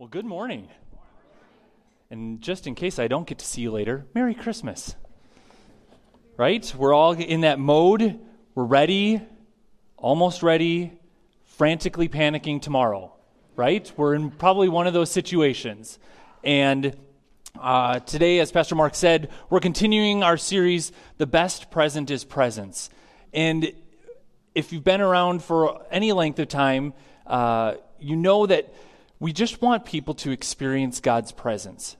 Well, good morning. And just in case I don't get to see you later, Merry Christmas. Right? We're all in that mode. We're ready, almost ready, frantically panicking tomorrow. Right? We're in probably one of those situations. And uh, today, as Pastor Mark said, we're continuing our series, The Best Present is Presence. And if you've been around for any length of time, uh, you know that we just want people to experience God's presence.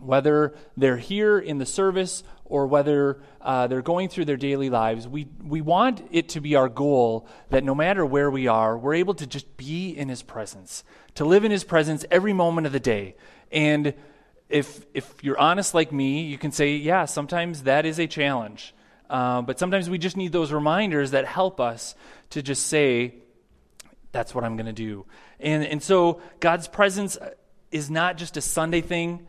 Whether they're here in the service or whether uh, they're going through their daily lives, we, we want it to be our goal that no matter where we are, we're able to just be in His presence, to live in His presence every moment of the day. And if, if you're honest like me, you can say, yeah, sometimes that is a challenge. Uh, but sometimes we just need those reminders that help us to just say, that's what I'm going to do. And, and so God's presence is not just a Sunday thing,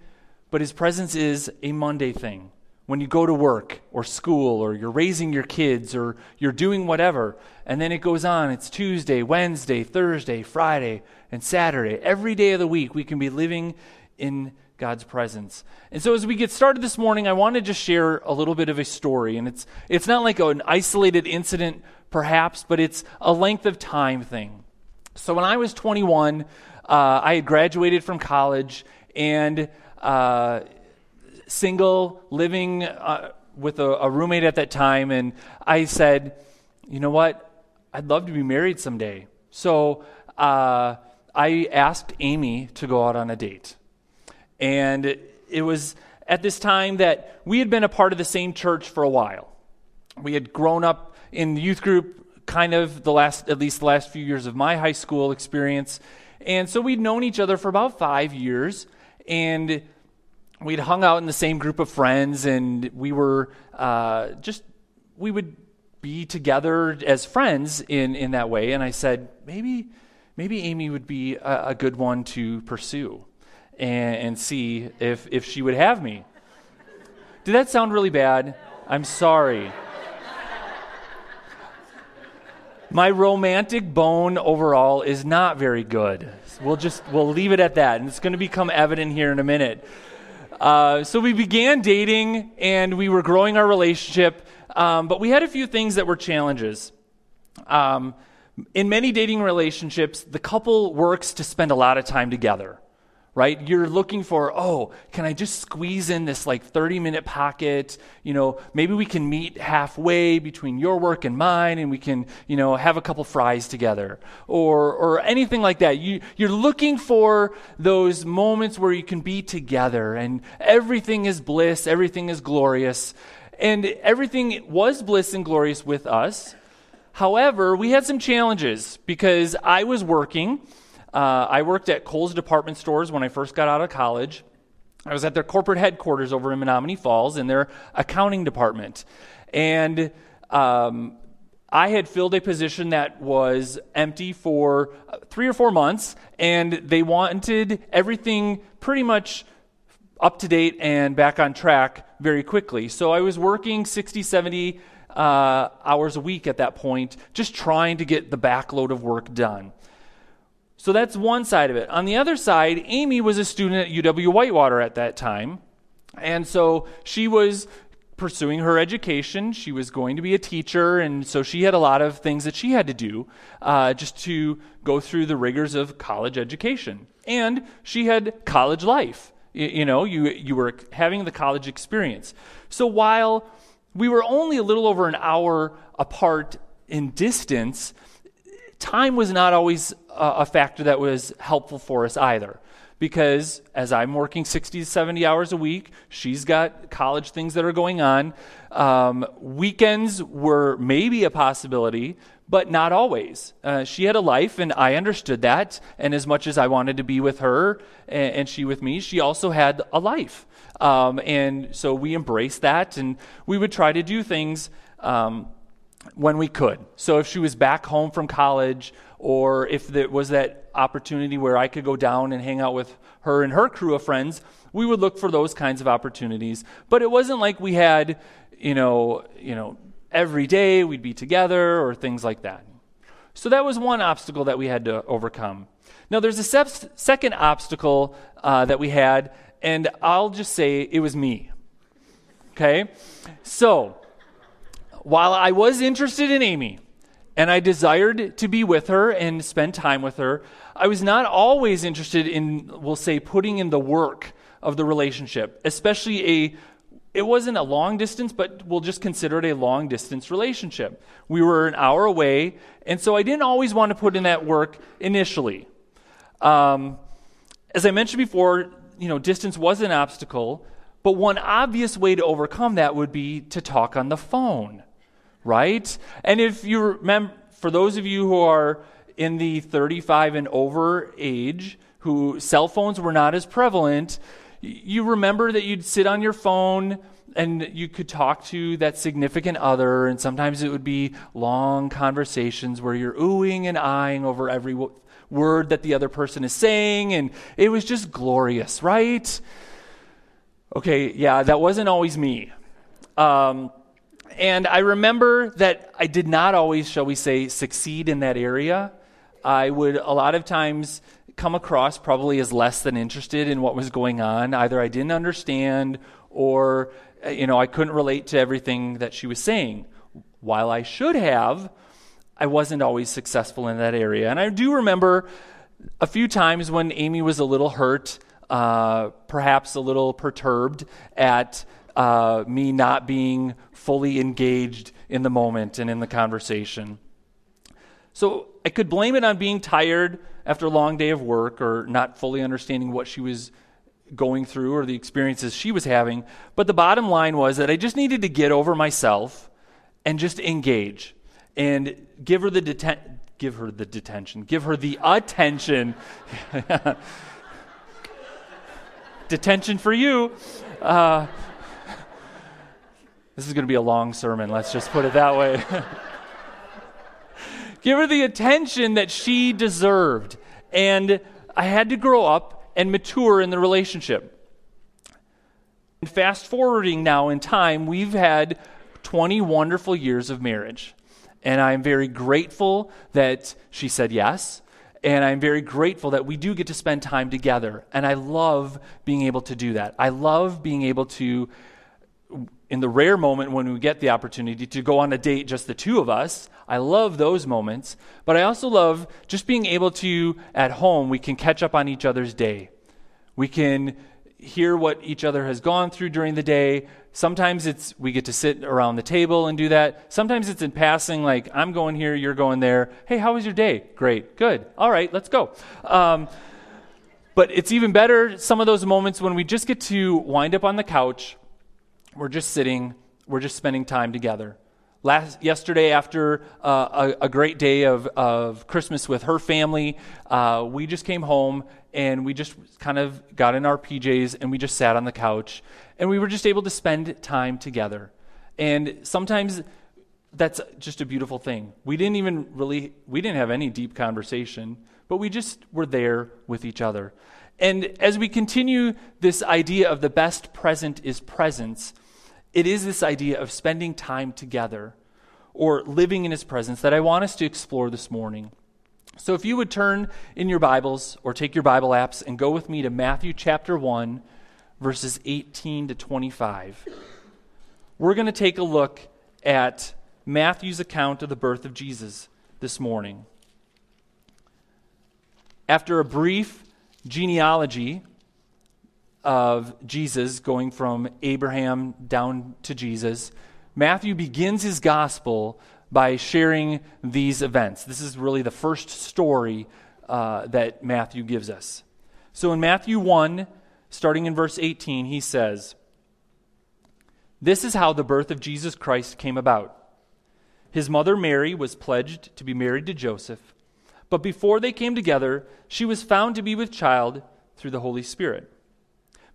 but his presence is a Monday thing. When you go to work or school or you're raising your kids or you're doing whatever, and then it goes on. It's Tuesday, Wednesday, Thursday, Friday, and Saturday. Every day of the week, we can be living in God's presence. And so as we get started this morning, I want to just share a little bit of a story. And it's, it's not like an isolated incident, perhaps, but it's a length of time thing. So when I was 21, uh, I had graduated from college and uh, single, living uh, with a, a, roommate at that time. And I said, you know what? I'd love to be married someday. So uh, I asked Amy to go out on a date. And it was at this time that we had been a part of the same church for a while. We had grown up in the youth group kind of the last, at least the last few years of my high school experience. And so we'd known each other for about five years, and we'd hung out in the same group of friends, and we were uh, just, we would be together as friends in, in that way. And I said, maybe, maybe Amy would be a, a good one to pursue and, and see if, if she would have me. Did that sound really bad? I'm sorry. My romantic bone overall is not very good. We'll just we'll leave it at that, and it's going to become evident here in a minute. Uh, so we began dating, and we were growing our relationship, um, but we had a few things that were challenges. Um, in many dating relationships, the couple works to spend a lot of time together right? You're looking for, oh, can I just squeeze in this like 30 minute pocket? You know, maybe we can meet halfway between your work and mine and we can, you know, have a couple fries together or, or anything like that. You, you're looking for those moments where you can be together and everything is bliss, everything is glorious. And everything was bliss and glorious with us. However, we had some challenges because I was working uh, I worked at Kohl's department stores when I first got out of college. I was at their corporate headquarters over in Menomonee Falls in their accounting department. And um, I had filled a position that was empty for uh, three or four months, and they wanted everything pretty much up to date and back on track very quickly. So I was working 60, 70 uh, hours a week at that point, just trying to get the backload of work done. So that's one side of it. On the other side, Amy was a student at UW Whitewater at that time. And so she was pursuing her education. She was going to be a teacher, and so she had a lot of things that she had to do uh, just to go through the rigors of college education. And she had college life. You, you know, you, you were having the college experience. So while we were only a little over an hour apart in distance, time was not always a factor that was helpful for us either. Because as I'm working 60 to 70 hours a week, she's got college things that are going on. Um, weekends were maybe a possibility, but not always. Uh, she had a life, and I understood that. And as much as I wanted to be with her and, and she with me, she also had a life. Um, and so we embraced that, and we would try to do things. Um, when we could. So if she was back home from college, or if there was that opportunity where I could go down and hang out with her and her crew of friends, we would look for those kinds of opportunities. But it wasn't like we had, you know, you know, every day we'd be together or things like that. So that was one obstacle that we had to overcome. Now, there's a se- second obstacle uh, that we had, and I'll just say it was me. Okay? So, while I was interested in Amy, and I desired to be with her and spend time with her, I was not always interested in, we'll say, putting in the work of the relationship, especially a it wasn't a long distance, but we'll just consider it a long distance relationship. We were an hour away, and so I didn't always want to put in that work initially. Um, as I mentioned before, you know, distance was an obstacle, but one obvious way to overcome that would be to talk on the phone, right? And if you remember, for those of you who are in the 35 and over age, who cell phones were not as prevalent, you remember that you'd sit on your phone and you could talk to that significant other, and sometimes it would be long conversations where you're oohing and eyeing over every word that the other person is saying, and it was just glorious, right? Okay, yeah, that wasn't always me. Um, and I remember that I did not always, shall we say, succeed in that area. I would a lot of times come across probably as less than interested in what was going on. Either I didn't understand or uh, you know, I couldn't relate to everything that she was saying. While I should have, I wasn't always successful in that area. And I do remember a few times when Amy was a little hurt, uh, perhaps a little perturbed at uh, me not being fully engaged in the moment and in the conversation. So I could blame it on being tired after a long day of work or not fully understanding what she was going through or the experiences she was having. But the bottom line was that I just needed to get over myself and just engage and give her the give her the detention, give her the attention. detention for you. Uh, this is going to be a long sermon, let's just put it that way. give her the attention that she deserved. And I had to grow up and mature in the relationship. And fast forwarding now in time, we've had 20 wonderful years of marriage. And I'm very grateful that she said yes. And I'm very grateful that we do get to spend time together. And I love being able to do that. I love being able to in the rare moment when we get the opportunity to go on a date, just the two of us, I love those moments. But I also love just being able to, at home, we can catch up on each other's day. We can hear what each other has gone through during the day. Sometimes it's we get to sit around the table and do that. Sometimes it's in passing, like I'm going here, you're going there. Hey, how was your day? Great, good. All right, let's go. Um, but it's even better some of those moments when we just get to wind up on the couch we're just sitting, we're just spending time together. Last, yesterday, after uh, a, a, great day of, of Christmas with her family, uh, we just came home and we just kind of got in our PJs and we just sat on the couch and we were just able to spend time together. And sometimes that's just a beautiful thing. We didn't even really, we didn't have any deep conversation, but we just were there with each other. And as we continue this idea of the best present is presence, it is this idea of spending time together or living in his presence that I want us to explore this morning. So if you would turn in your Bibles or take your Bible apps and go with me to Matthew chapter 1, verses 18 to 25. We're going to take a look at Matthew's account of the birth of Jesus this morning. After a brief genealogy of Jesus going from Abraham down to Jesus, Matthew begins his gospel by sharing these events. This is really the first story uh, that Matthew gives us. So in Matthew 1, starting in verse 18, he says, This is how the birth of Jesus Christ came about. His mother Mary was pledged to be married to Joseph, but before they came together, she was found to be with child through the Holy Spirit.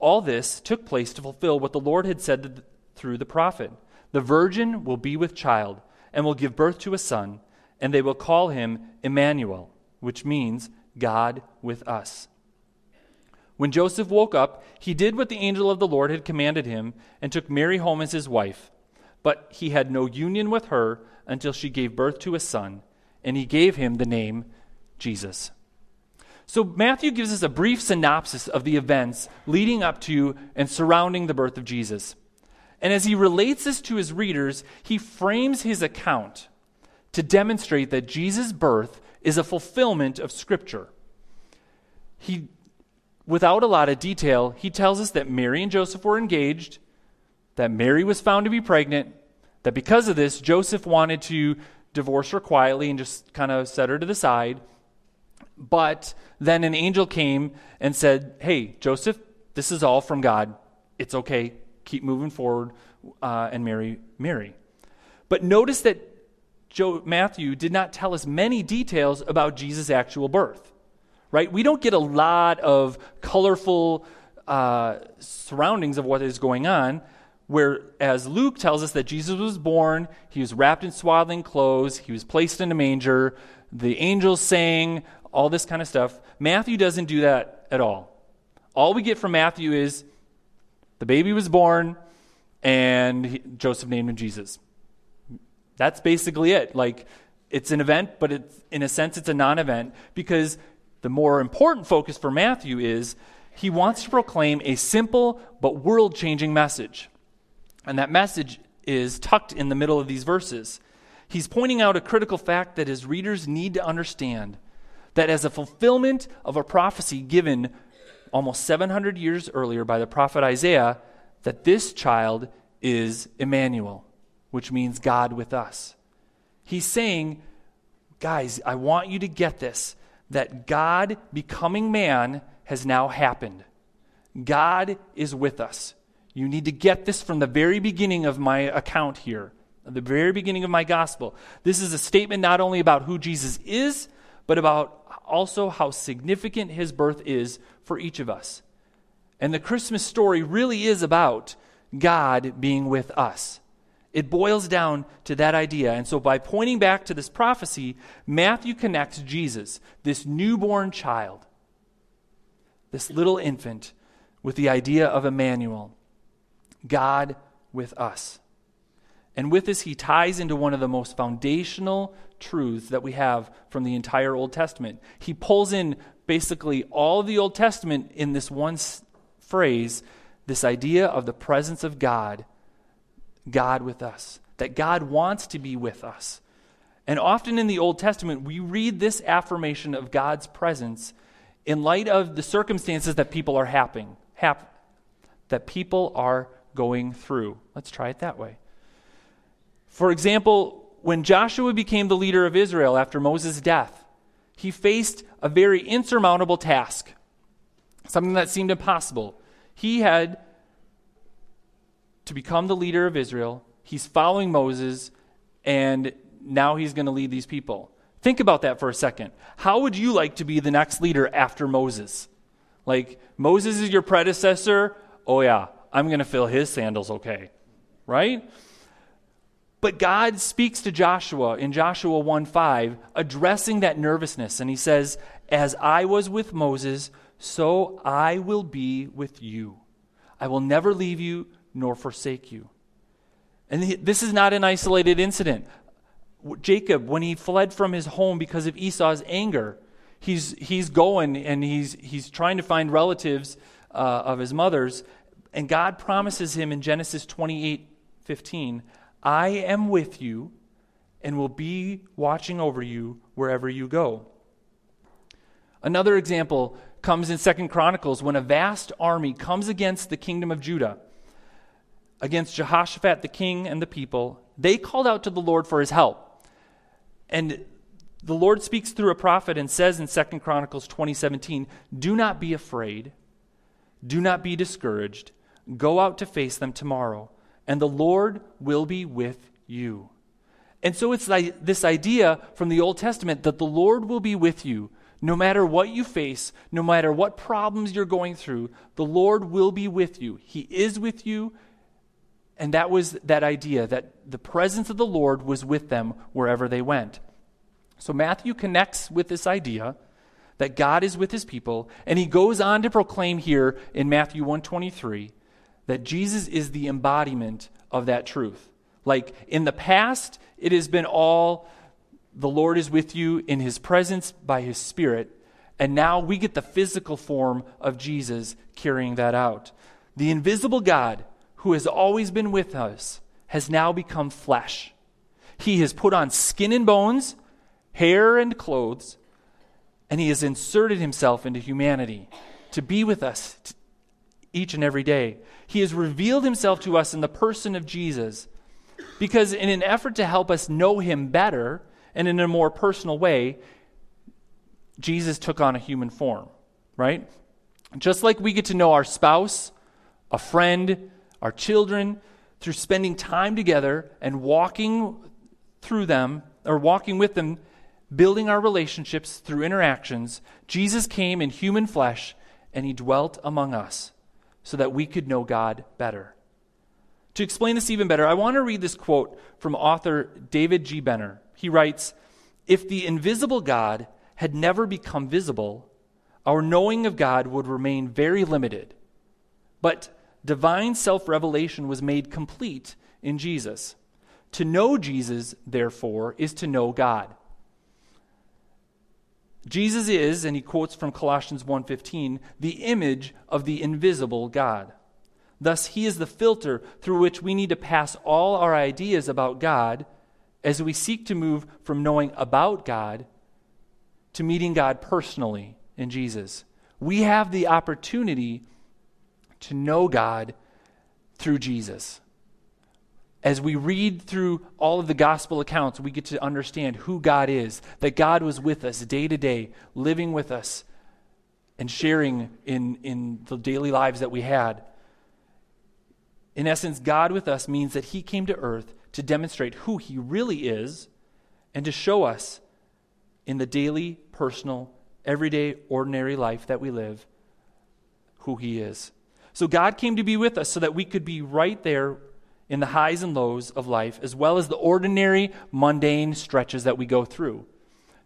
All this took place to fulfill what the Lord had said through the prophet The virgin will be with child and will give birth to a son, and they will call him Emmanuel, which means God with us. When Joseph woke up, he did what the angel of the Lord had commanded him and took Mary home as his wife. But he had no union with her until she gave birth to a son, and he gave him the name Jesus. So Matthew gives us a brief synopsis of the events leading up to and surrounding the birth of Jesus. And as he relates this to his readers, he frames his account to demonstrate that Jesus' birth is a fulfillment of Scripture. He, without a lot of detail, he tells us that Mary and Joseph were engaged, that Mary was found to be pregnant, that because of this, Joseph wanted to divorce her quietly and just kind of set her to the side. But then an angel came and said, Hey, Joseph, this is all from God. It's okay keep moving forward uh, and marry Mary. But notice that Matthew did not tell us many details about Jesus' actual birth. Right? We don't get a lot of colorful uh, surroundings of what is going on. Whereas Luke tells us that Jesus was born, he was wrapped in swaddling clothes, he was placed in a manger, the angels sang, all this kind of stuff. Matthew doesn't do that at all. All we get from Matthew is the baby was born, and he, Joseph named him Jesus. That's basically it. Like, it's an event, but it's, in a sense, it's a non event because the more important focus for Matthew is he wants to proclaim a simple but world changing message. And that message is tucked in the middle of these verses. He's pointing out a critical fact that his readers need to understand that as a fulfillment of a prophecy given almost 700 years earlier by the prophet Isaiah that this child is Emmanuel, which means God with us. He's saying, guys, I want you to get this that God becoming man has now happened. God is with us. You need to get this from the very beginning of my account here, the very beginning of my gospel. This is a statement not only about who Jesus is, but about also how significant his birth is for each of us. And the Christmas story really is about God being with us. It boils down to that idea. And so, by pointing back to this prophecy, Matthew connects Jesus, this newborn child, this little infant, with the idea of Emmanuel, God with us. And with this, he ties into one of the most foundational truths that we have from the entire Old Testament. He pulls in basically all of the Old Testament in this one phrase this idea of the presence of God, God with us, that God wants to be with us. And often in the Old Testament, we read this affirmation of God's presence in light of the circumstances that people are happening, hap- that people are going through. Let's try it that way. For example, when Joshua became the leader of Israel after Moses' death, he faced a very insurmountable task, something that seemed impossible. He had to become the leader of Israel. He's following Moses, and now he's going to lead these people. Think about that for a second. How would you like to be the next leader after Moses? Like, Moses is your predecessor. Oh, yeah, I'm going to fill his sandals okay. Right? But God speaks to Joshua in Joshua 1 5, addressing that nervousness. And he says, As I was with Moses, so I will be with you. I will never leave you nor forsake you. And this is not an isolated incident. Jacob, when he fled from his home because of Esau's anger, he's, he's going and he's, he's trying to find relatives uh, of his mother's. And God promises him in Genesis 28 15, I am with you and will be watching over you wherever you go. Another example comes in Second Chronicles when a vast army comes against the kingdom of Judah, against Jehoshaphat the king and the people. They called out to the Lord for his help. And the Lord speaks through a prophet and says in Second Chronicles 20:17, "Do not be afraid. Do not be discouraged. Go out to face them tomorrow." And the Lord will be with you. And so it's like this idea from the Old Testament that the Lord will be with you no matter what you face, no matter what problems you're going through, the Lord will be with you. He is with you. And that was that idea that the presence of the Lord was with them wherever they went. So Matthew connects with this idea that God is with his people, and he goes on to proclaim here in Matthew 123 that Jesus is the embodiment of that truth. Like in the past, it has been all the Lord is with you in his presence by his Spirit. And now we get the physical form of Jesus carrying that out. The invisible God, who has always been with us, has now become flesh. He has put on skin and bones, hair and clothes, and he has inserted himself into humanity to be with us each and every day. He has revealed himself to us in the person of Jesus because, in an effort to help us know him better and in a more personal way, Jesus took on a human form, right? Just like we get to know our spouse, a friend, our children through spending time together and walking through them or walking with them, building our relationships through interactions, Jesus came in human flesh and he dwelt among us so that we could know God better. To explain this even better, I want to read this quote from author David G. Benner. He writes If the invisible God had never become visible, our knowing of God would remain very limited. But divine self revelation was made complete in Jesus. To know Jesus, therefore, is to know God. Jesus is, and he quotes from Colossians 1:15, the image of the invisible God. Thus he is the filter through which we need to pass all our ideas about God as we seek to move from knowing about God to meeting God personally in Jesus. We have the opportunity to know God through Jesus as we read through all of the gospel accounts, we get to understand who God is, that God was with us day to day, living with us and sharing in, in the daily lives that we had. In essence, God with us means that He came to earth to demonstrate who He really is and to show us in the daily, personal, everyday, ordinary life that we live who He is. So God came to be with us so that we could be right there in the highs and lows of life, as well as the ordinary, mundane stretches that we go through.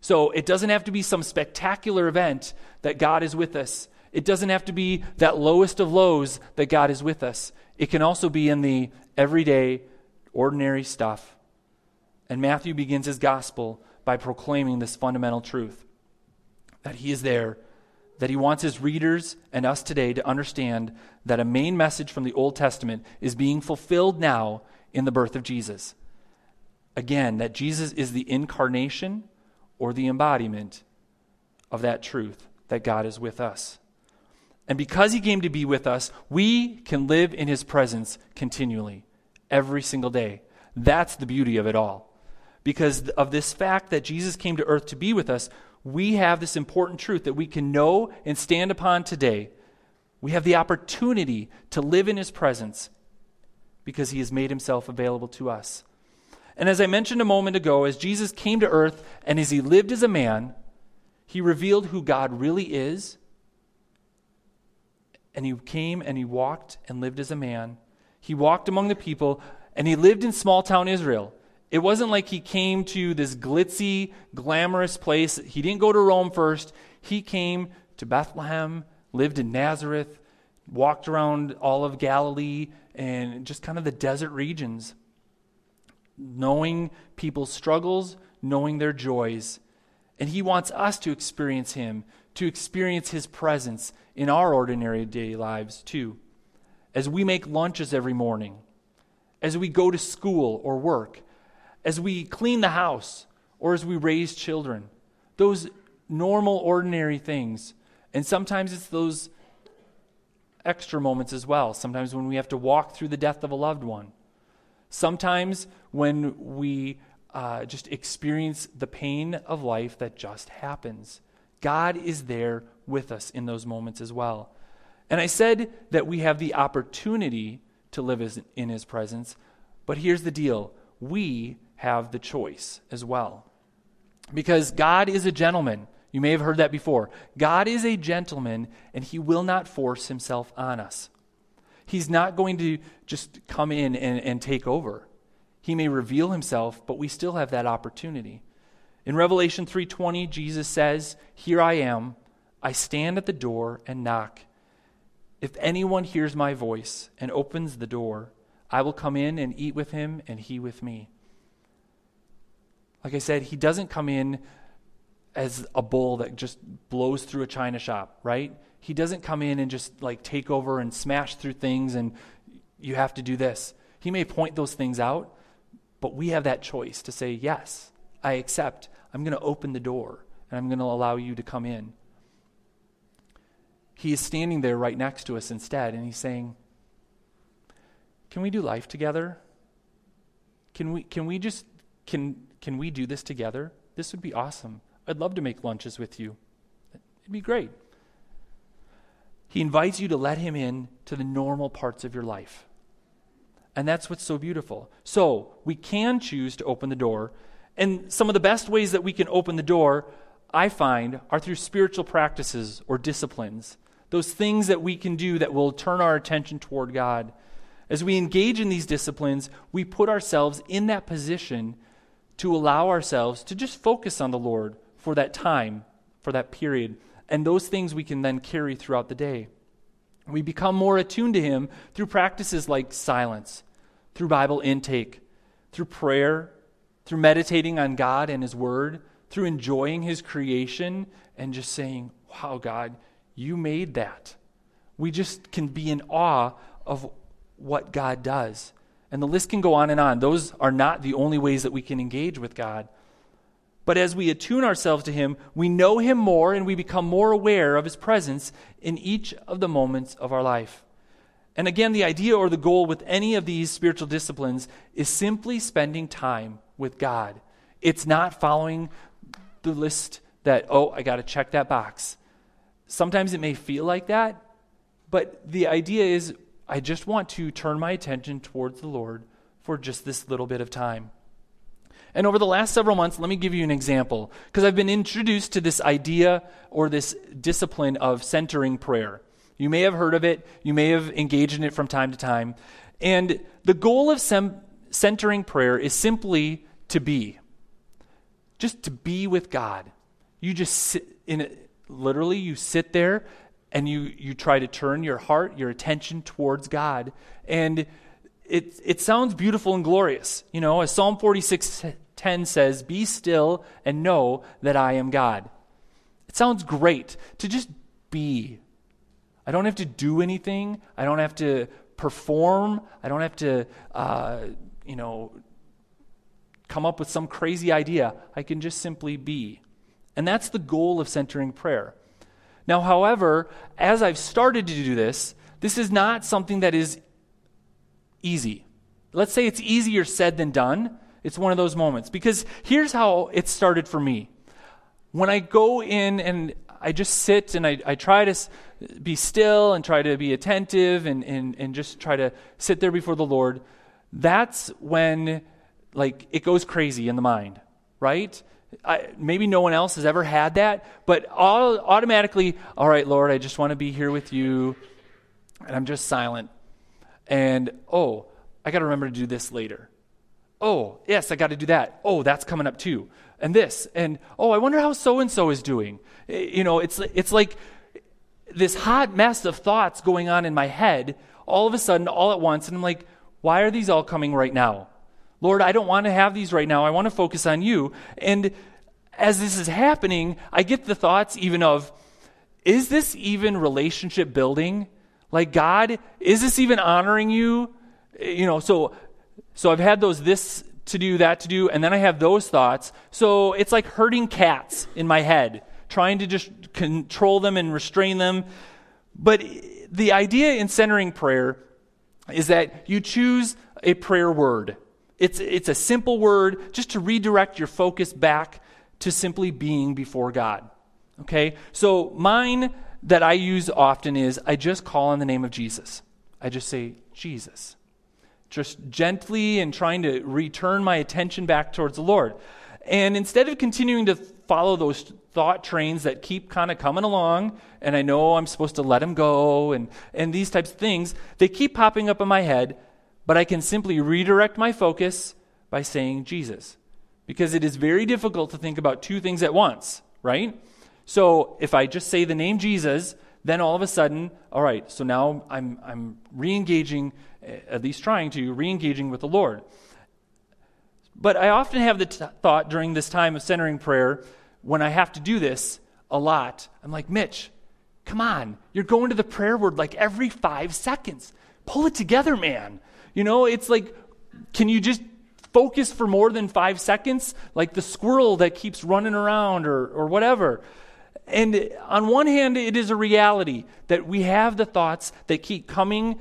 So it doesn't have to be some spectacular event that God is with us. It doesn't have to be that lowest of lows that God is with us. It can also be in the everyday, ordinary stuff. And Matthew begins his gospel by proclaiming this fundamental truth that he is there that he wants his readers and us today to understand that a main message from the Old Testament is being fulfilled now in the birth of Jesus. Again, that Jesus is the incarnation or the embodiment of that truth that God is with us. And because he came to be with us, we can live in his presence continually, every single day. That's the beauty of it all. Because of this fact that Jesus came to earth to be with us, we have this important truth that we can know and stand upon today. We have the opportunity to live in his presence because he has made himself available to us. And as I mentioned a moment ago, as Jesus came to earth and as he lived as a man, he revealed who God really is. And he came and he walked and lived as a man. He walked among the people and he lived in small town Israel. It wasn't like he came to this glitzy, glamorous place. He didn't go to Rome first. He came to Bethlehem, lived in Nazareth, walked around all of Galilee and just kind of the desert regions, knowing people's struggles, knowing their joys. And he wants us to experience him, to experience his presence in our ordinary day lives too. As we make lunches every morning, as we go to school or work, as we clean the house or as we raise children. Those normal, ordinary things. And sometimes it's those extra moments as well. Sometimes when we have to walk through the death of a loved one. Sometimes when we uh, just experience the pain of life that just happens. God is there with us in those moments as well. And I said that we have the opportunity to live in His presence, but here's the deal we have the choice as well. Because God is a gentleman. You may have heard that before. God is a gentleman, and he will not force himself on us. He's not going to just come in and, and take over. He may reveal himself, but we still have that opportunity. In Revelation 3:20, Jesus says, "Here I am. I stand at the door and knock. If anyone hears my voice and opens the door, I will come in and eat with him and he with me." Like I said, he doesn't come in as a bull that just blows through a china shop, right? He doesn't come in and just like take over and smash through things and you have to do this. He may point those things out, but we have that choice to say, yes, I accept. I'm going to open the door and I'm going to allow you to come in. He is standing there right next to us instead, and he's saying, Can we do life together? Can we, can we just, can, can we do this together? This would be awesome. I'd love to make lunches with you. It'd be great. He invites you to let him in to the normal parts of your life. And that's what's so beautiful. So, we can choose to open the door and some of the best ways that we can open the door, I find, are through spiritual practices or disciplines. Those things that we can do that will turn our attention toward God. As we engage in these disciplines, we put ourselves in that position to allow ourselves to just focus on the Lord for that time, for that period. And those things we can then carry throughout the day. We become more attuned to Him through practices like silence, through Bible intake, through prayer, through meditating on God and His Word, through enjoying His creation and just saying, Wow, God, you made that. We just can be in awe of what God does. And the list can go on and on. Those are not the only ways that we can engage with God. But as we attune ourselves to Him, we know Him more and we become more aware of His presence in each of the moments of our life. And again, the idea or the goal with any of these spiritual disciplines is simply spending time with God. It's not following the list that, oh, I got to check that box. Sometimes it may feel like that, but the idea is I just want to turn my attention towards the Lord for just this little bit of time. And over the last several months, let me give you an example, because I've been introduced to this idea or this discipline of centering prayer. You may have heard of it, you may have engaged in it from time to time. And the goal of sem- centering prayer is simply to be. Just to be with God. You just sit in it, literally, you sit there and you, you try to turn your heart, your attention towards God. And it, it sounds beautiful and glorious. You know, as Psalm 46 10 says, Be still and know that I am God. It sounds great to just be. I don't have to do anything. I don't have to perform. I don't have to uh, you know, come up with some crazy idea. I can just simply be. And that's the goal of centering prayer. Now, however, as I've started to do this, this is not something that is easy. Let's say it's easier said than done. It's one of those moments. Because here's how it started for me. When I go in and I just sit and I, I try to be still and try to be attentive and, and, and just try to sit there before the Lord, that's when like it goes crazy in the mind, right? I, maybe no one else has ever had that, but all, automatically, all right, Lord, I just want to be here with you, and I'm just silent. And oh, I got to remember to do this later. Oh, yes, I got to do that. Oh, that's coming up too. And this. And oh, I wonder how so and so is doing. Eh, you know, it's it's like this hot mess of thoughts going on in my head all of a sudden all at once and I'm like, why are these all coming right now? Lord, I don't want to have these right now. I want to focus on you. And as this is happening, I get the thoughts even of, is this even relationship building? Like, God, is this even honoring you? You know, so so I've had those this to do, that to do, and then I have those thoughts. So it's like herding cats in my head, trying to just control them and restrain them. But the idea in centering prayer is that you choose a prayer word. It's, it's a simple word just to redirect your focus back to simply being before God. Okay? So mine that I use often is I just call on the name of Jesus. I just say, Jesus. just gently and trying to return my attention back towards the Lord. And instead of continuing to follow those thought trains that keep kind of coming along, and I know I'm supposed to let them go, and, and these types of things, they keep popping up in my head, but I can simply redirect my focus by saying Jesus. Because it is very difficult to think about two things at once, right? So if I just say the name Jesus, then all of a sudden, all right, so now I'm, I'm re engaging, at least trying to, re engaging with the Lord. But I often have the t- thought during this time of centering prayer, when I have to do this a lot, I'm like, Mitch, come on, you're going to the prayer word like every five seconds. Pull it together, man. You know, it's like, can you just focus for more than five seconds? Like the squirrel that keeps running around or, or whatever. And on one hand, it is a reality that we have the thoughts that keep coming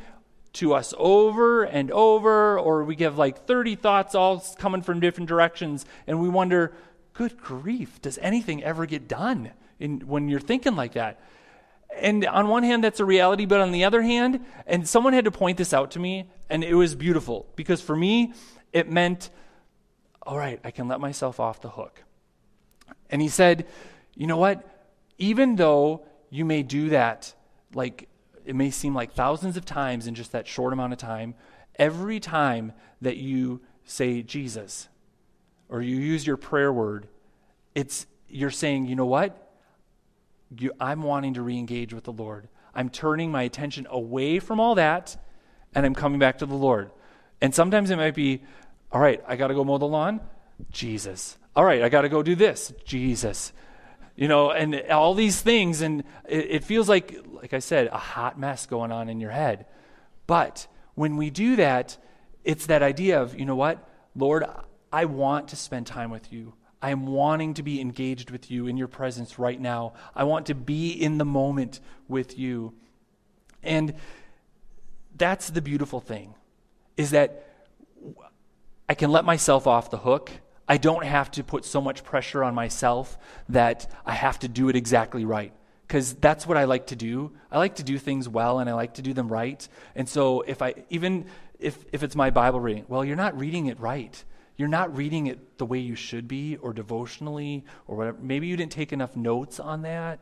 to us over and over, or we have like 30 thoughts all coming from different directions, and we wonder, good grief, does anything ever get done in, when you're thinking like that? And on one hand, that's a reality, but on the other hand, and someone had to point this out to me, and it was beautiful because for me, it meant, all right, I can let myself off the hook. And he said, you know what? even though you may do that, like it may seem like thousands of times in just that short amount of time, every time that you say Jesus or you use your prayer word, it's you're saying, you know what? You, I'm wanting to re-engage with the Lord. I'm turning my attention away from all that, and I'm coming back to the Lord. And sometimes it might be, all right, I got to go mow the lawn. Jesus. All right, I got to go do this. Jesus you know, and all these things. And it, it, feels like, like I said, a hot mess going on in your head. But when we do that, it's that idea of, you know what, Lord, I want to spend time with you. I am wanting to be engaged with you in your presence right now. I want to be in the moment with you. And that's the beautiful thing is that I can let myself off the hook I don't have to put so much pressure on myself that I have to do it exactly right. Because that's what I like to do. I like to do things well and I like to do them right. And so if I, even if, if it's my Bible reading, well, you're not reading it right. You're not reading it the way you should be or devotionally or whatever. Maybe you didn't take enough notes on that.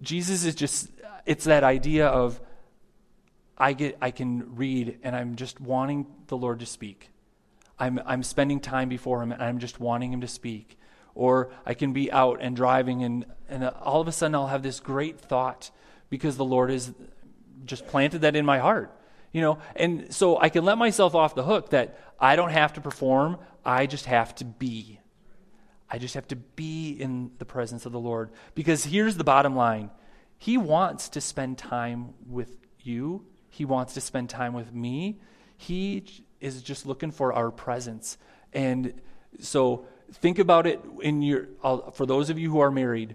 Jesus is just, it's that idea of, I get I can read and I'm just wanting the Lord to speak. I'm, I'm spending time before Him and I'm just wanting Him to speak. Or I can be out and driving, and, and all of a sudden I'll have this great thought because the Lord has just planted that in my heart. You know, and so I can let myself off the hook that I don't have to perform, I just have to be. I just have to be in the presence of the Lord. Because here's the bottom line He wants to spend time with you, He wants to spend time with me. He is just looking for our presence. And so think about it in your, uh, for those of you who are married,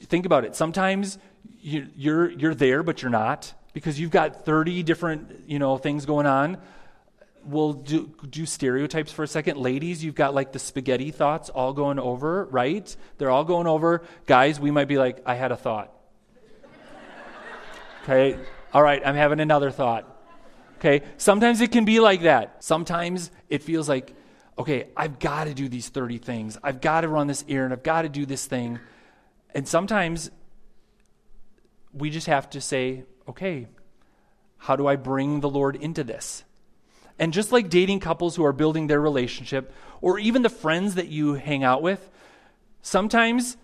think about it. Sometimes you, you're, you're there, but you're not because you've got 30 different, you know, things going on. We'll do, do stereotypes for a second. Ladies, you've got like the spaghetti thoughts all going over, right? They're all going over. Guys, we might be like, I had a thought. okay, all right, I'm having another thought. Okay? Sometimes it can be like that. Sometimes it feels like, okay, I've got to do these 30 things. I've got to run this errand. I've got to do this thing. And sometimes we just have to say, okay, how do I bring the Lord into this? And just like dating couples who are building their relationship, or even the friends that you hang out with, sometimes,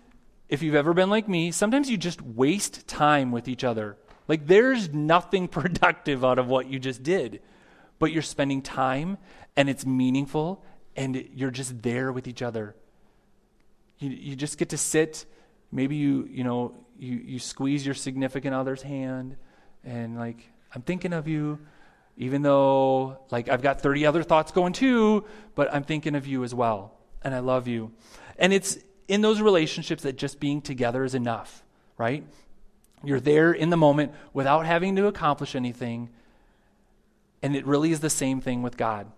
if you've ever been like me, sometimes you just waste time with each other like there's nothing productive out of what you just did, but you're spending time and it's meaningful and you're just there with each other. You, you just get to sit. Maybe you, you know, you, you squeeze your significant other's hand and like, I'm thinking of you, even though like I've got 30 other thoughts going too, but I'm thinking of you as well. And I love you. And it's in those relationships that just being together is enough, right? You're there in the moment without having to accomplish anything. And it really is the same thing with God.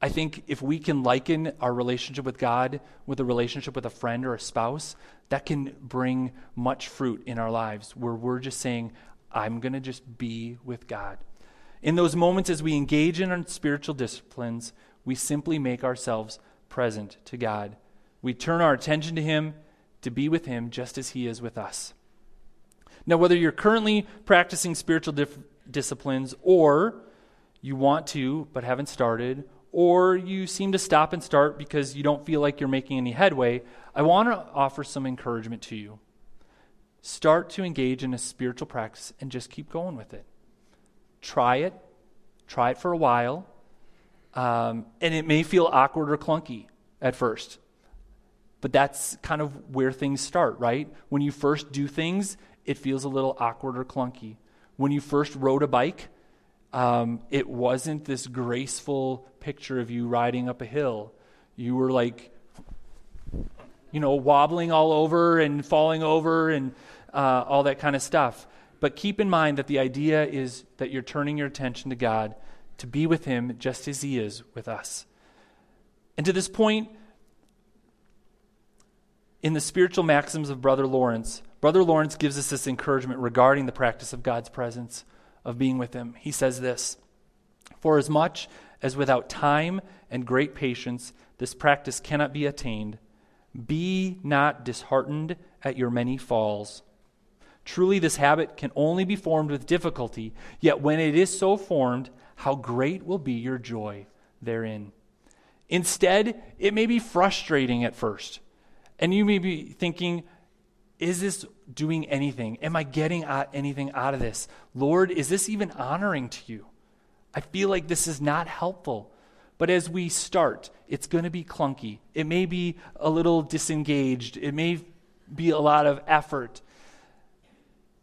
I think if we can liken our relationship with God with a relationship with a friend or a spouse, that can bring much fruit in our lives where we're just saying, I'm going to just be with God. In those moments as we engage in our spiritual disciplines, we simply make ourselves present to God. We turn our attention to Him to be with Him just as He is with us. Now, whether you're currently practicing spiritual dif- disciplines or you want to but haven't started, or you seem to stop and start because you don't feel like you're making any headway, I want to offer some encouragement to you. Start to engage in a spiritual practice and just keep going with it. Try it, try it for a while, um, and it may feel awkward or clunky at first. But that's kind of where things start, right? When you first do things, it feels a little awkward or clunky. When you first rode a bike, um, it wasn't this graceful picture of you riding up a hill. You were like, you know, wobbling all over and falling over and uh, all that kind of stuff. But keep in mind that the idea is that you're turning your attention to God to be with Him just as He is with us. And to this point, in the spiritual maxims of Brother Lawrence, Brother Lawrence gives us this encouragement regarding the practice of God's presence, of being with Him. He says this For as much as without time and great patience this practice cannot be attained, be not disheartened at your many falls. Truly, this habit can only be formed with difficulty, yet when it is so formed, how great will be your joy therein. Instead, it may be frustrating at first. And you may be thinking, is this doing anything? Am I getting anything out of this? Lord, is this even honoring to you? I feel like this is not helpful. But as we start, it's going to be clunky. It may be a little disengaged. It may be a lot of effort.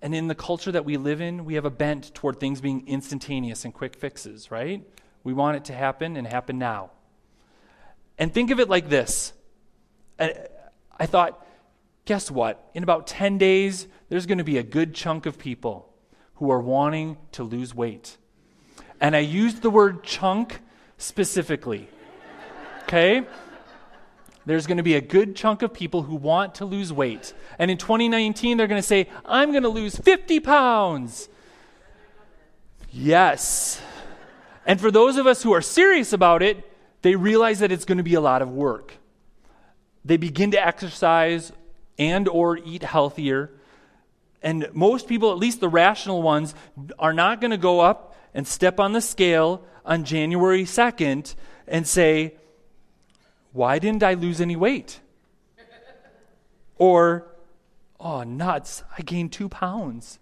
And in the culture that we live in, we have a bent toward things being instantaneous and quick fixes, right? We want it to happen and happen now. And think of it like this I thought, guess what? In about 10 days, there's going to be a good chunk of people who are wanting to lose weight. And I used the word chunk specifically. Okay? There's going to be a good chunk of people who want to lose weight. And in 2019, they're going to say, I'm going to lose 50 pounds. Yes. And for those of us who are serious about it, they realize that it's going to be a lot of work they begin to exercise and or eat healthier. And most people at least the rational ones are not going to go up and step on the scale on January 2nd and say why didn't I lose any weight? Or oh nuts I gained 2 pounds.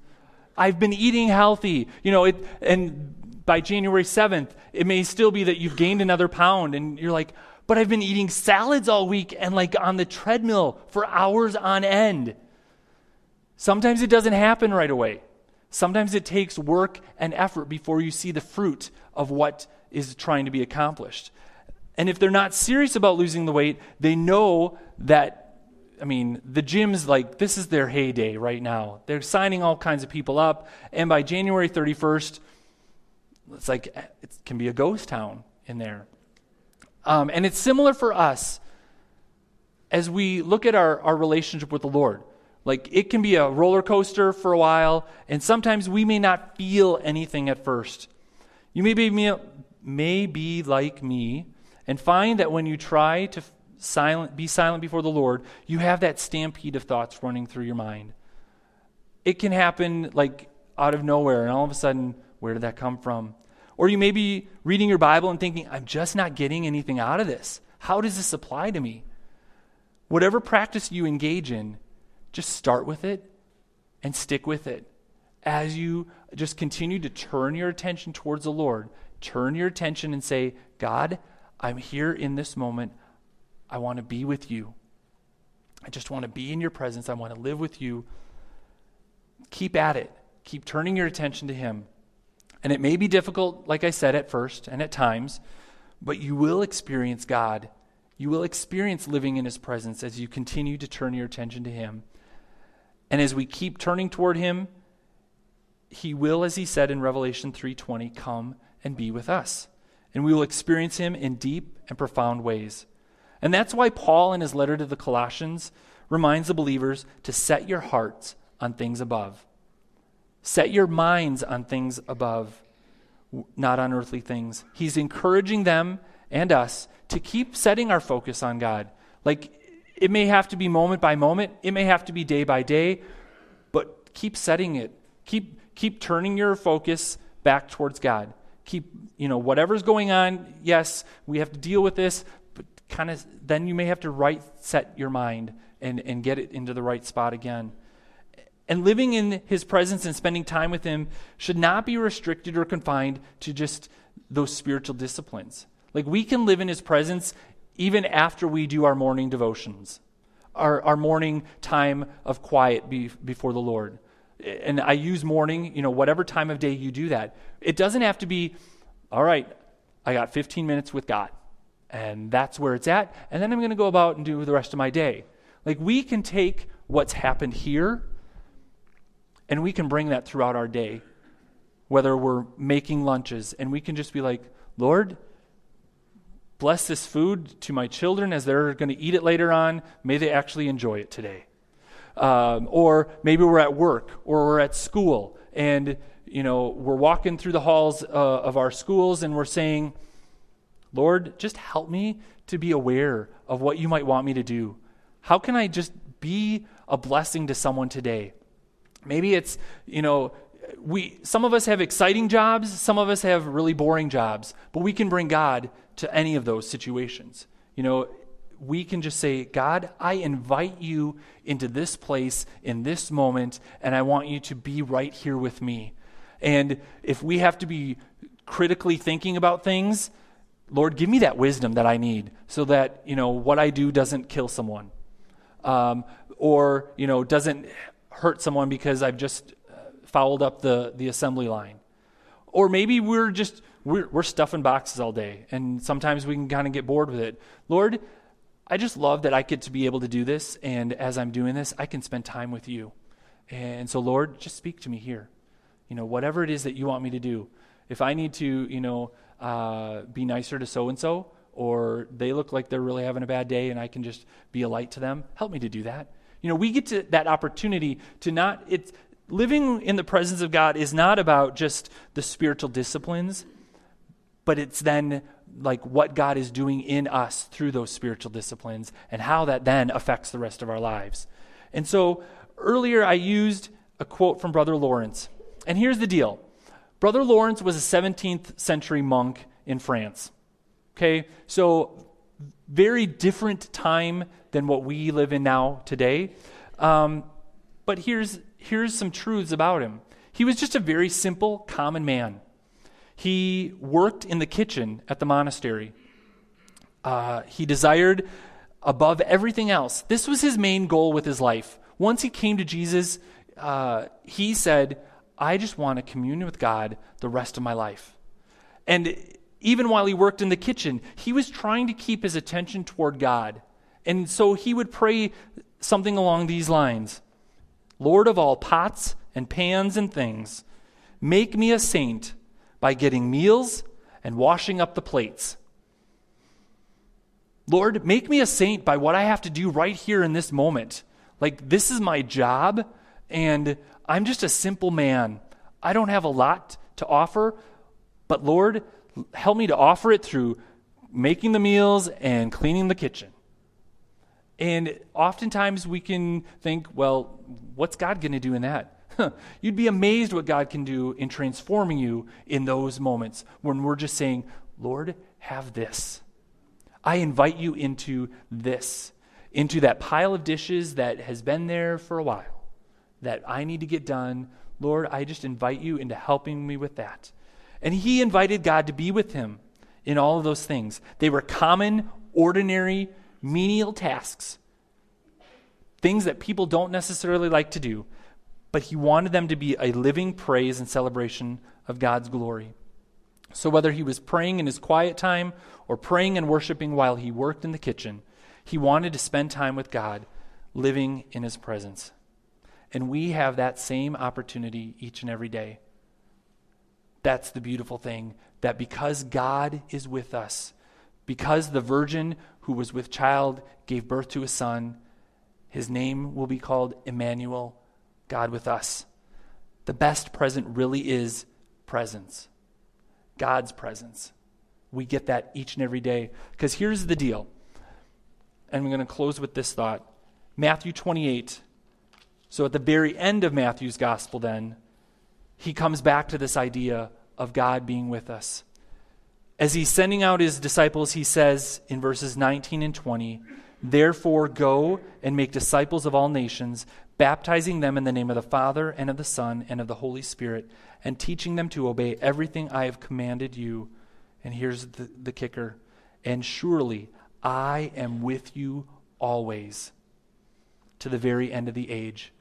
I've been eating healthy. You know it and by January 7th it may still be that you've gained another pound and you're like but I've been eating salads all week and like on the treadmill for hours on end. Sometimes it doesn't happen right away. Sometimes it takes work and effort before you see the fruit of what is trying to be accomplished. And if they're not serious about losing the weight, they know that I mean, the gym's like, this is their heyday right now. They're signing all kinds of people up. And by January 31st, it's like, it can be a ghost town in there. Um, and it's similar for us as we look at our, our relationship with the Lord. Like it can be a roller coaster for a while, and sometimes we may not feel anything at first. You may be, may be like me and find that when you try to silent, be silent before the Lord, you have that stampede of thoughts running through your mind. It can happen like out of nowhere, and all of a sudden, where did that come from? Or you may be reading your Bible and thinking, I'm just not getting anything out of this. How does this apply to me? Whatever practice you engage in, just start with it and stick with it. As you just continue to turn your attention towards the Lord, turn your attention and say, God, I'm here in this moment. I want to be with you. I just want to be in your presence. I want to live with you. Keep at it. Keep turning your attention to Him. And it may be difficult, like I said, at first and at times, but you will experience God. You will experience living in His presence as you continue to turn your attention to Him. And as we keep turning toward Him, He will, as He said in Revelation 3:20, come and be with us. And we will experience Him in deep and profound ways. And that's why Paul, in his letter to the Colossians, reminds the believers to set your hearts on things above Set your minds on things above. not on earthly things. He's encouraging them and us to keep setting our focus on God. Like, it may have to be moment by moment, it may have to be day by day, but keep setting it. Keep, keep turning your focus back towards God. Keep, you know, whatever's going on, yes, we have to deal with this, but kind of then you may have to right set your mind and, and get it into the right spot again. And living in his presence and spending time with him should not be restricted or confined to just those spiritual disciplines. Like we can live in his presence even after we do our morning devotions, our, our morning time of quiet be, before the Lord. And I use morning, you know, whatever time of day you do that. It doesn't have to be, all right, I got 15 minutes with God, and that's where it's at, and then I'm going to go about and do the rest of my day. Like we can take what's happened here and we can bring that throughout our day, whether we're making lunches, and we can just be like, Lord, bless this food to my children as they're going to eat it later on. May they actually enjoy it today. Um, or maybe we're at work or we're at school and you know we're walking through the halls uh, of our schools and we're saying lord just help me to be aware of what you might want me to do how can i just be a blessing to someone today Maybe it's, you know, we some of us have exciting jobs, some of us have really boring jobs, but we can bring God to any of those situations. You know, we can just say, God, I invite you into this place in this moment, and I want you to be right here with me. And if we have to be critically thinking about things, Lord, give me that wisdom that I need so that, you know, what I do doesn't kill someone. Um, or, you know, doesn't hurt someone because I've just uh, fouled up the, the assembly line. Or maybe we're just, we're, we're stuffing boxes all day, and sometimes we can kind of get bored with it. Lord, I just love that I get to be able to do this, and as I'm doing this, I can spend time with you. And so, Lord, just speak to me here. You know, whatever it is that you want me to do. If I need to, you know, uh, be nicer to so and so, or they look like they're really having a bad day and I can just be a light to them, help me to do that. You know, we get to that opportunity to not, it's, living in the presence of God is not about just the spiritual disciplines, but it's then like what God is doing in us through those spiritual disciplines and how that then affects the rest of our lives. And so earlier I used a quote from Brother Lawrence. And here's the deal Brother Lawrence was a 17th century monk in France. Okay, so very different time than what we live in now today. Um, but here's, here's some truths about him. He was just a very simple, common man. He worked in the kitchen at the monastery. Uh, he desired above everything else. This was his main goal with his life. Once he came to Jesus, uh, he said, I just want to commune with God the rest of my life. And even while he worked in the kitchen, he was trying to keep his attention toward God. And so he would pray something along these lines Lord of all pots and pans and things, make me a saint by getting meals and washing up the plates. Lord, make me a saint by what I have to do right here in this moment. Like, this is my job, and I'm just a simple man. I don't have a lot to offer, but Lord, help me to offer it through making the meals and cleaning the kitchen. And oftentimes we can think, well, what's God going to do in that? You'd be amazed what God can do in transforming you in those moments when we're just saying, Lord, have this. I invite you into this, into that pile of dishes that has been there for a while, that I need to get done. Lord, I just invite you into helping me with that. And he invited God to be with him in all of those things. They were common, ordinary, menial tasks, things that people don't necessarily like to do, but he wanted them to be a living praise and celebration of God's glory. So, whether he was praying in his quiet time or praying and worshiping while he worked in the kitchen, he wanted to spend time with God, living in his presence. And we have that same opportunity each and every day. That's the beautiful thing that because God is with us, because the virgin who was with child gave birth to a son, his name will be called Emmanuel, God with us. The best present really is presence. God's presence. We get that each and every day. Because here's the deal, and I'm going to close with this thought Matthew 28. So at the very end of Matthew's gospel, then, he comes back to this idea of God being with us. As he's sending out his disciples, he says in verses 19 and 20, Therefore, go and make disciples of all nations, baptizing them in the name of the Father, and of the Son, and of the Holy Spirit, and teaching them to obey everything I have commanded you. And here's the, the kicker and surely I am with you always to the very end of the age.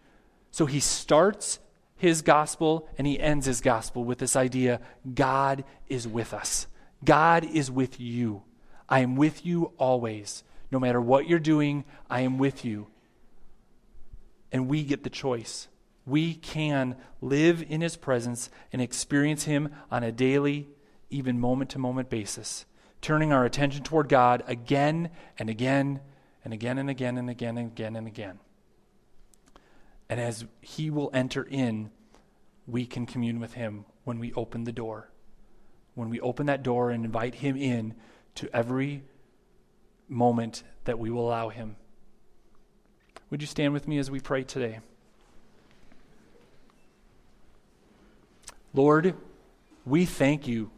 So he starts his gospel and he ends his gospel with this idea God is with us. God is with you. I am with you always. No matter what you're doing, I am with you. And we get the choice. We can live in his presence and experience him on a daily, even moment to moment basis, turning our attention toward God again and again and again and again and again and again and again. And as he will enter in, we can commune with him when we open the door. When we open that door and invite him in to every moment that we will allow him. Would you stand with me as we pray today? Lord, we thank you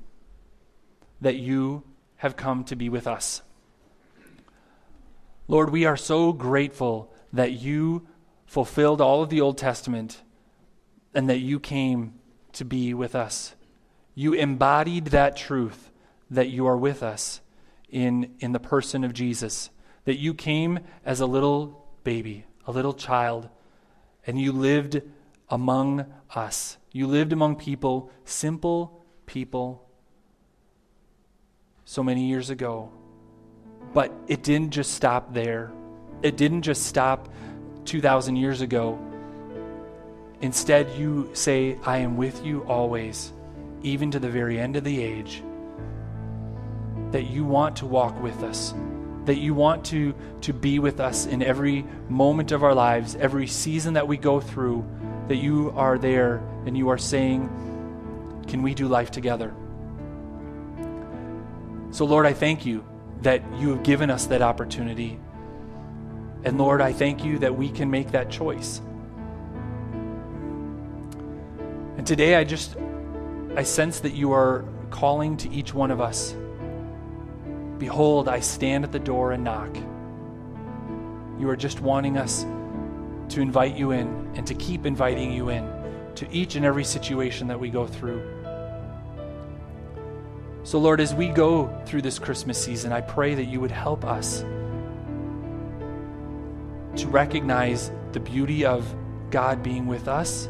that you have come to be with us. Lord, we are so grateful that you fulfilled all of the Old Testament and that you came to be with us. You embodied that truth that you are with us in, in the person of Jesus, that you came as a little baby, a little child, and you lived among us. You lived among people, simple people, so many years ago. But it didn't just stop there. It didn't just stop 2,000 years ago. Instead, you say, I am with you always, even to the very end of the age. That you want to walk with us, that you want to, to be with us in every moment of our lives, every season that we go through, that you are there and you are saying, Can we do life together? So, Lord, I thank you that you have given us that opportunity. And Lord, I thank you that we can make that choice. And today I just I sense that you are calling to each one of us Behold, I stand at the door and knock. You are just wanting us to invite you in and to keep inviting you in to each and every situation that we go through. So, Lord, as we go through this Christmas season, I pray that you would help us to recognize the beauty of God being with us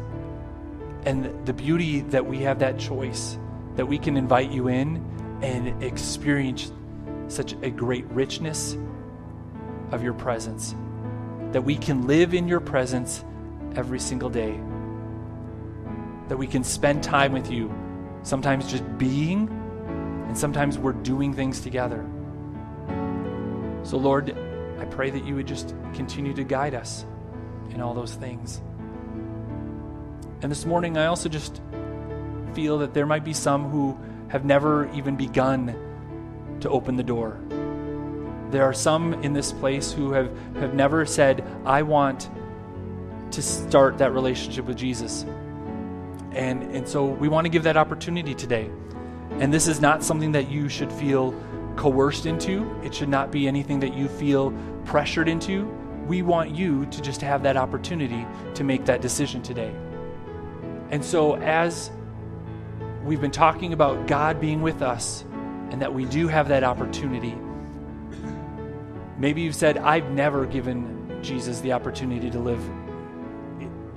and the beauty that we have that choice, that we can invite you in and experience such a great richness of your presence, that we can live in your presence every single day, that we can spend time with you, sometimes just being, and sometimes we're doing things together. So, Lord, I pray that you would just continue to guide us in all those things. And this morning, I also just feel that there might be some who have never even begun to open the door. There are some in this place who have, have never said, I want to start that relationship with Jesus. And, and so we want to give that opportunity today. And this is not something that you should feel coerced into, it should not be anything that you feel pressured into. We want you to just have that opportunity to make that decision today. And so, as we've been talking about God being with us and that we do have that opportunity, maybe you've said, I've never given Jesus the opportunity to live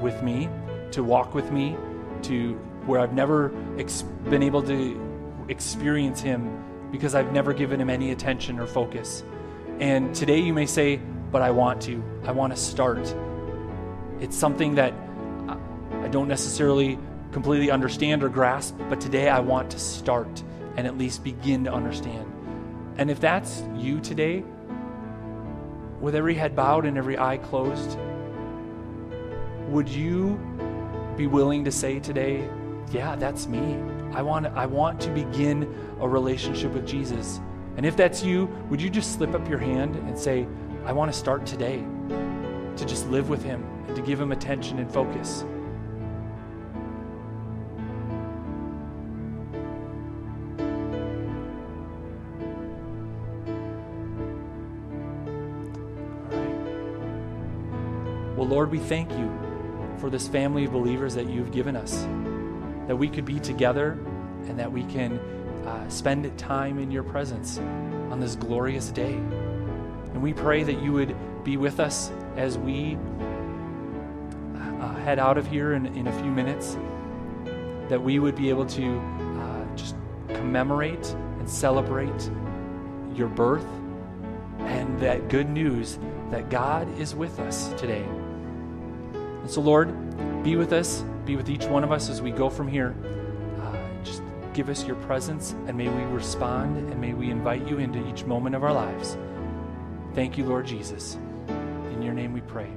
with me, to walk with me, to where I've never ex- been able to experience Him because I've never given Him any attention or focus. And today you may say, But I want to. I want to start. It's something that I don't necessarily completely understand or grasp, but today I want to start and at least begin to understand. And if that's you today, with every head bowed and every eye closed, would you be willing to say today, Yeah, that's me? I want, I want to begin a relationship with Jesus. And if that's you, would you just slip up your hand and say, I want to start today to just live with Him and to give Him attention and focus? Well, Lord, we thank you for this family of believers that you've given us, that we could be together and that we can uh, spend time in your presence on this glorious day. And we pray that you would be with us as we uh, head out of here in, in a few minutes, that we would be able to uh, just commemorate and celebrate your birth and that good news that God is with us today. And so, Lord, be with us, be with each one of us as we go from here. Uh, just give us your presence, and may we respond, and may we invite you into each moment of our lives. Thank you, Lord Jesus. In your name we pray.